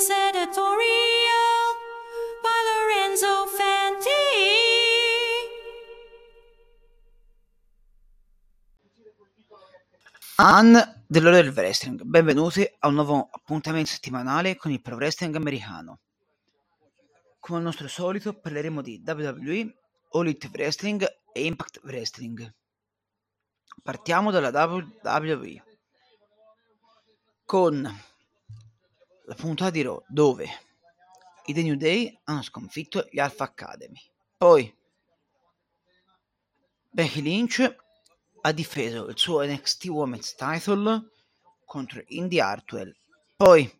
Science Editorial by Lorenzo Fanti. Fan dell'ora del wrestling, benvenuti a un nuovo appuntamento settimanale con il pro wrestling americano. Come al nostro solito parleremo di WWE, All Elite Wrestling e Impact Wrestling. Partiamo dalla WWE con la puntata di Raw dove i The New Day hanno sconfitto gli Alpha Academy. Poi Becky Lynch ha difeso il suo NXT Women's Title contro Indy Hartwell. Poi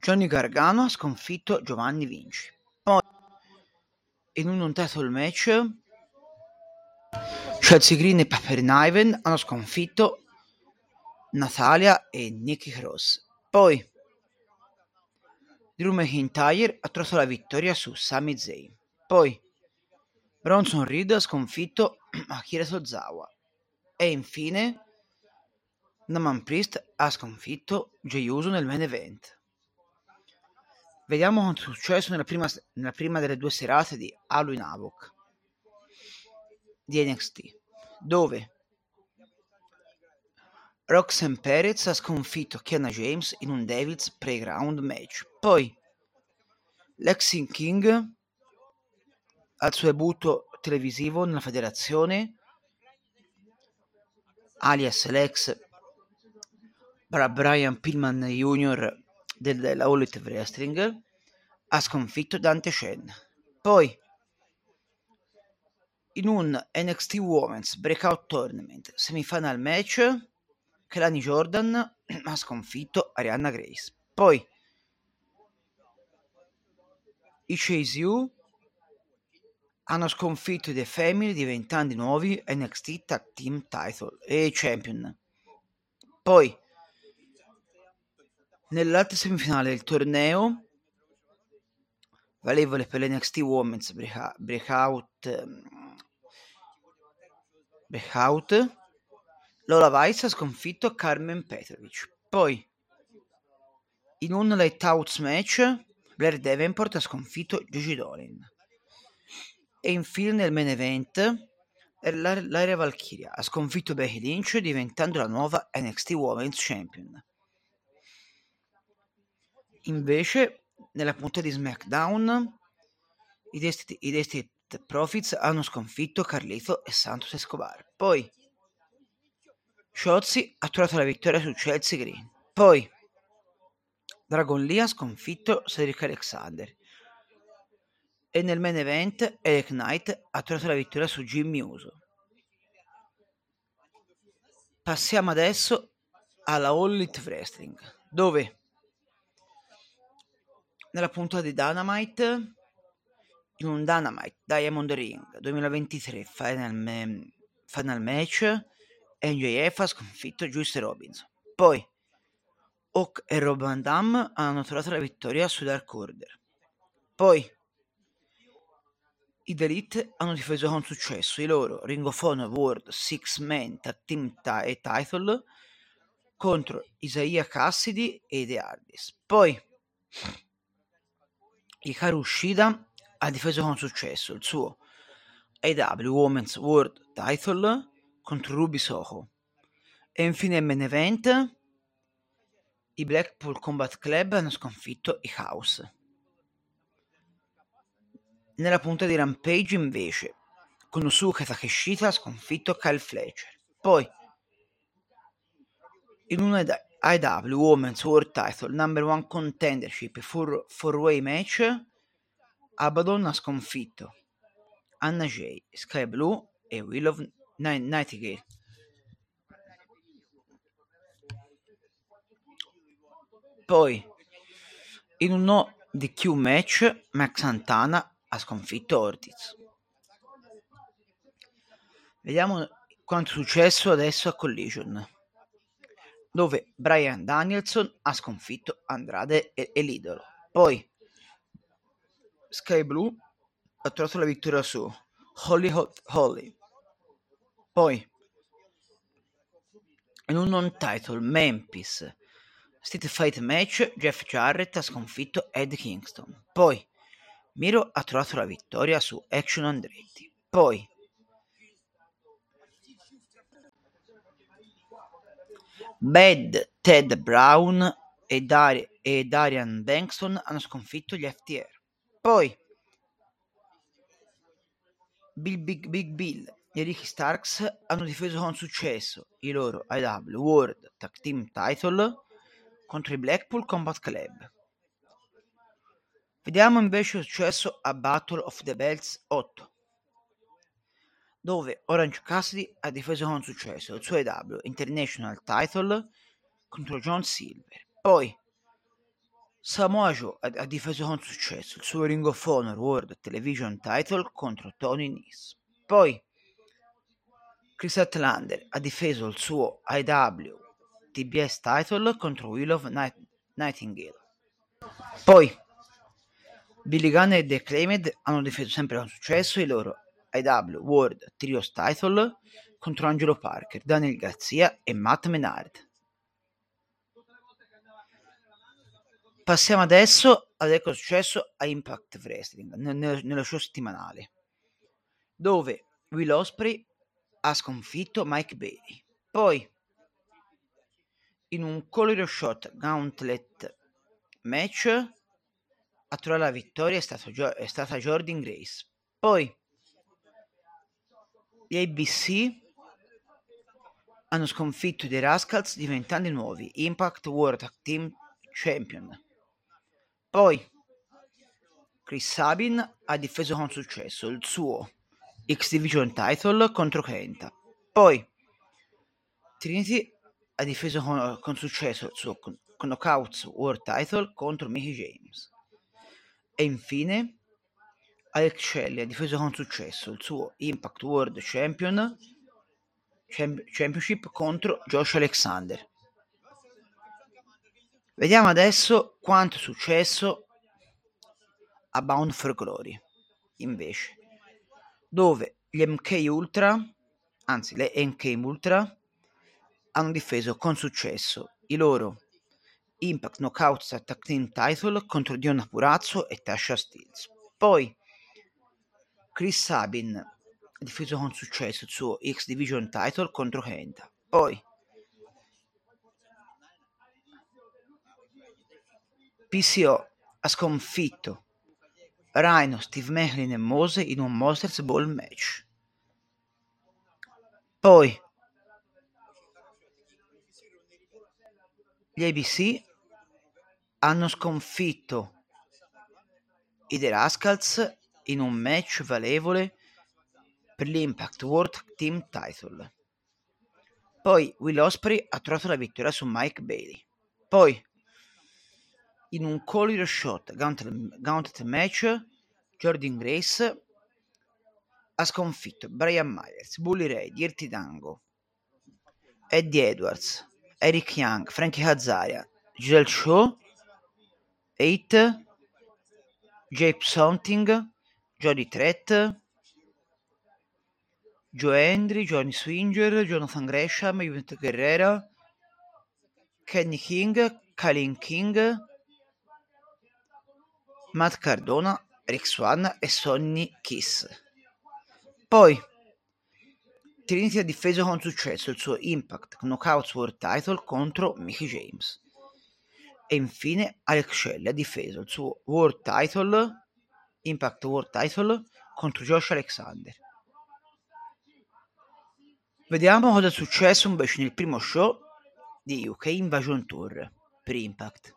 Johnny Gargano ha sconfitto Giovanni Vinci. Poi in un non title match Chelsea Green e Pepper Niven hanno sconfitto Natalia e Nikki Cross. Poi Drew McIntyre ha trovato la vittoria su Sami Zayn. Poi Bronson Reed ha sconfitto Akira Tozawa. E infine Naman Priest ha sconfitto Jey Uso nel main event. Vediamo quanto è successo nella prima, nella prima delle due serate di Halloween Havoc di NXT, dove Roxanne Perez ha sconfitto Kiana James in un Devils Playground match. Poi Lexing King al suo debutto televisivo nella federazione alias Lex Brian Pillman Jr. della All Elite Wrestling ha sconfitto Dante Chen. Poi in un NXT Women's Breakout Tournament semifinal match Kelani Jordan ha sconfitto Arianna Grace. Poi i Chase U hanno sconfitto The Family diventando i nuovi NXT Tag Team Title e Champion. Poi nell'altra semifinale del torneo valevole per l'NXT Women's breakout, breakout Lola Weiss ha sconfitto Carmen Petrovic. Poi, in un Lighthouse match, Blair Davenport ha sconfitto Gigi Dolin. E infine nel main event, l'area Valkyria ha sconfitto Becky Lynch diventando la nuova NXT Women's Champion. Invece, nella puntata di SmackDown, i Destined Profits hanno sconfitto Carlito e Santos Escobar. Poi, Shotzi ha trovato la vittoria su Chelsea Green. Poi Dragon Lee ha sconfitto Cedric Alexander. E nel main event Eric Knight ha trovato la vittoria su Jimmy Uso. Passiamo adesso alla All Elite Wrestling, dove nella puntata di Dynamite, in un Dynamite Diamond Ring 2023 Final, final Match, MJF ha sconfitto Juice Robinson. Poi Hawk e Rob Van Damme hanno trovato la vittoria su Dark Order. Poi i The Elite hanno difeso con successo i loro Ring of Honor World Six Man Tag Team e Title contro Isaiah Cassidy e The Hardys. Poi Hikaru Ushida ha difeso con successo il suo AW Women's World Title contro Ruby Soho. E infine in main event i Blackpool Combat Club hanno sconfitto i House. Nella punta di Rampage invece Konosuke Takeshita ha sconfitto Kyle Fletcher. Poi in un IW Women's World Title Number One Contendership 4-Way match Abaddon ha sconfitto Anna Jay, Sky Blue e Will of Nightingale. Poi, in un no DQ match, Max Santana ha sconfitto Ortiz. Vediamo quanto è successo adesso a Collision, dove Brian Danielson ha sconfitto Andrade e, e l'idolo. Poi, Sky Blue ha trovato la vittoria su Holly Holly. Poi, in un non title, Memphis Street Fight Match, Jeff Jarrett ha sconfitto Ed Kingston. Poi Miro ha trovato la vittoria su Action Andretti. Poi Bad Ted Brown e, Dar- e Darian Bankston hanno sconfitto gli FTR. Poi Bill Big Big Bill e Ricky Starks hanno difeso con successo i loro IW World Tag Team Title contro i Blackpool Combat Club. Vediamo invece il successo a Battle of the Belts 8, dove Orange Cassidy ha difeso con successo il suo IW International Title contro John Silver. Poi Samoa Joe ha difeso con successo il suo Ring of Honor World Television Title contro Tony Nese. Poi Chris Atlander ha difeso il suo IW TBS Title contro Will of Night- Nightingale. Poi Billy Gunn e The Claimed hanno difeso sempre con successo i loro IW World Trios Title contro Angelo Parker, Daniel Garcia e Matt Menard. Passiamo adesso a vedere cosa è successo a Impact Wrestling nel- nel- nello show settimanale, dove Will Osprey ha sconfitto Mike Bailey. Poi, in un Color Shot Gauntlet match, a trovare la vittoria è, stato è stata Jordan Grace. Poi, gli ABC hanno sconfitto i Rascals diventando i nuovi Impact World Team Champion. Poi Chris Sabin ha difeso con successo il suo X Division title contro Kenta. Poi Trinity ha difeso con, con successo il suo Knockouts World title contro Mickey James. E infine Alex Shelley ha difeso con successo il suo Impact World Champion Champ- Championship contro Josh Alexander. Vediamo adesso quanto è successo a Bound for Glory, invece, dove gli MK Ultra, anzi le NK Ultra, hanno difeso con successo i loro Impact Knockouts Tag Team Title contro Dion Purazzo e Tasha Steels. Poi Chris Sabin ha difeso con successo il suo X Division Title contro Kenta. Poi PCO ha sconfitto Rhino, Steve Macklin e Mose in un Monsters Ball match. Poi gli ABC hanno sconfitto i The Rascals in un match valevole per l'Impact World Team Title. Poi Will Osprey ha trovato la vittoria su Mike Bailey. Poi in un collier shot gauntlet, match Jordan Grace ha sconfitto Brian Myers, Bully Ray, Dirty Dango, Eddie Edwards, Eric Young, Frankie Kazarian, Giselle Shaw, 8, Jape Something, Jody Trett, Joe Hendry, Johnny Swinger, Jonathan Gresham, Juventus Guerrera, Kenny King, Kalin King, Matt Cardona, Rick Swan e Sonny Kiss. Poi Trinity ha difeso con successo il suo Impact Knockouts World Title contro Mickey James. E infine Alex Shelley ha difeso il suo World Title, Impact World Title contro Josh Alexander. Vediamo cosa è successo invece nel primo show di UK Invasion Tour per Impact,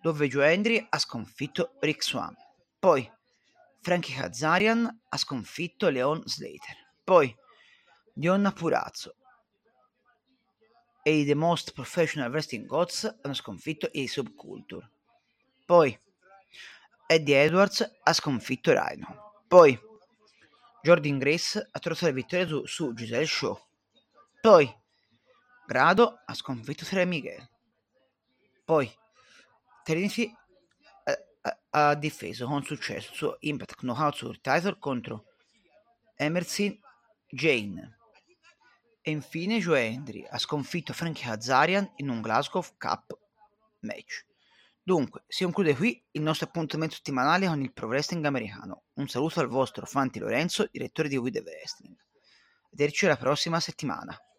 dove Joe Hendry ha sconfitto Rick Swan. Poi Frankie Kazarian ha sconfitto Leon Slater. Poi Dionna Purazzo e i The Most Professional Wrestling Gods hanno sconfitto i Subculture. Poi Eddie Edwards ha sconfitto Rhino. Poi Jordan Grace ha trovato la vittoria su, su Giselle Shaw. Poi Grado ha sconfitto Tre Miguel. Poi Trinity ha, ha- ha difeso con successo il suo Impact Knockout World Title contro Emerson Jane. E infine Joe Hendry ha sconfitto Frankie Kazarian in un Glasgow Cup match. Dunque, si conclude qui il nostro appuntamento settimanale con il pro wrestling americano. Un saluto al vostro Fanti Lorenzo, direttore di We The Wrestling. Vederci la prossima settimana.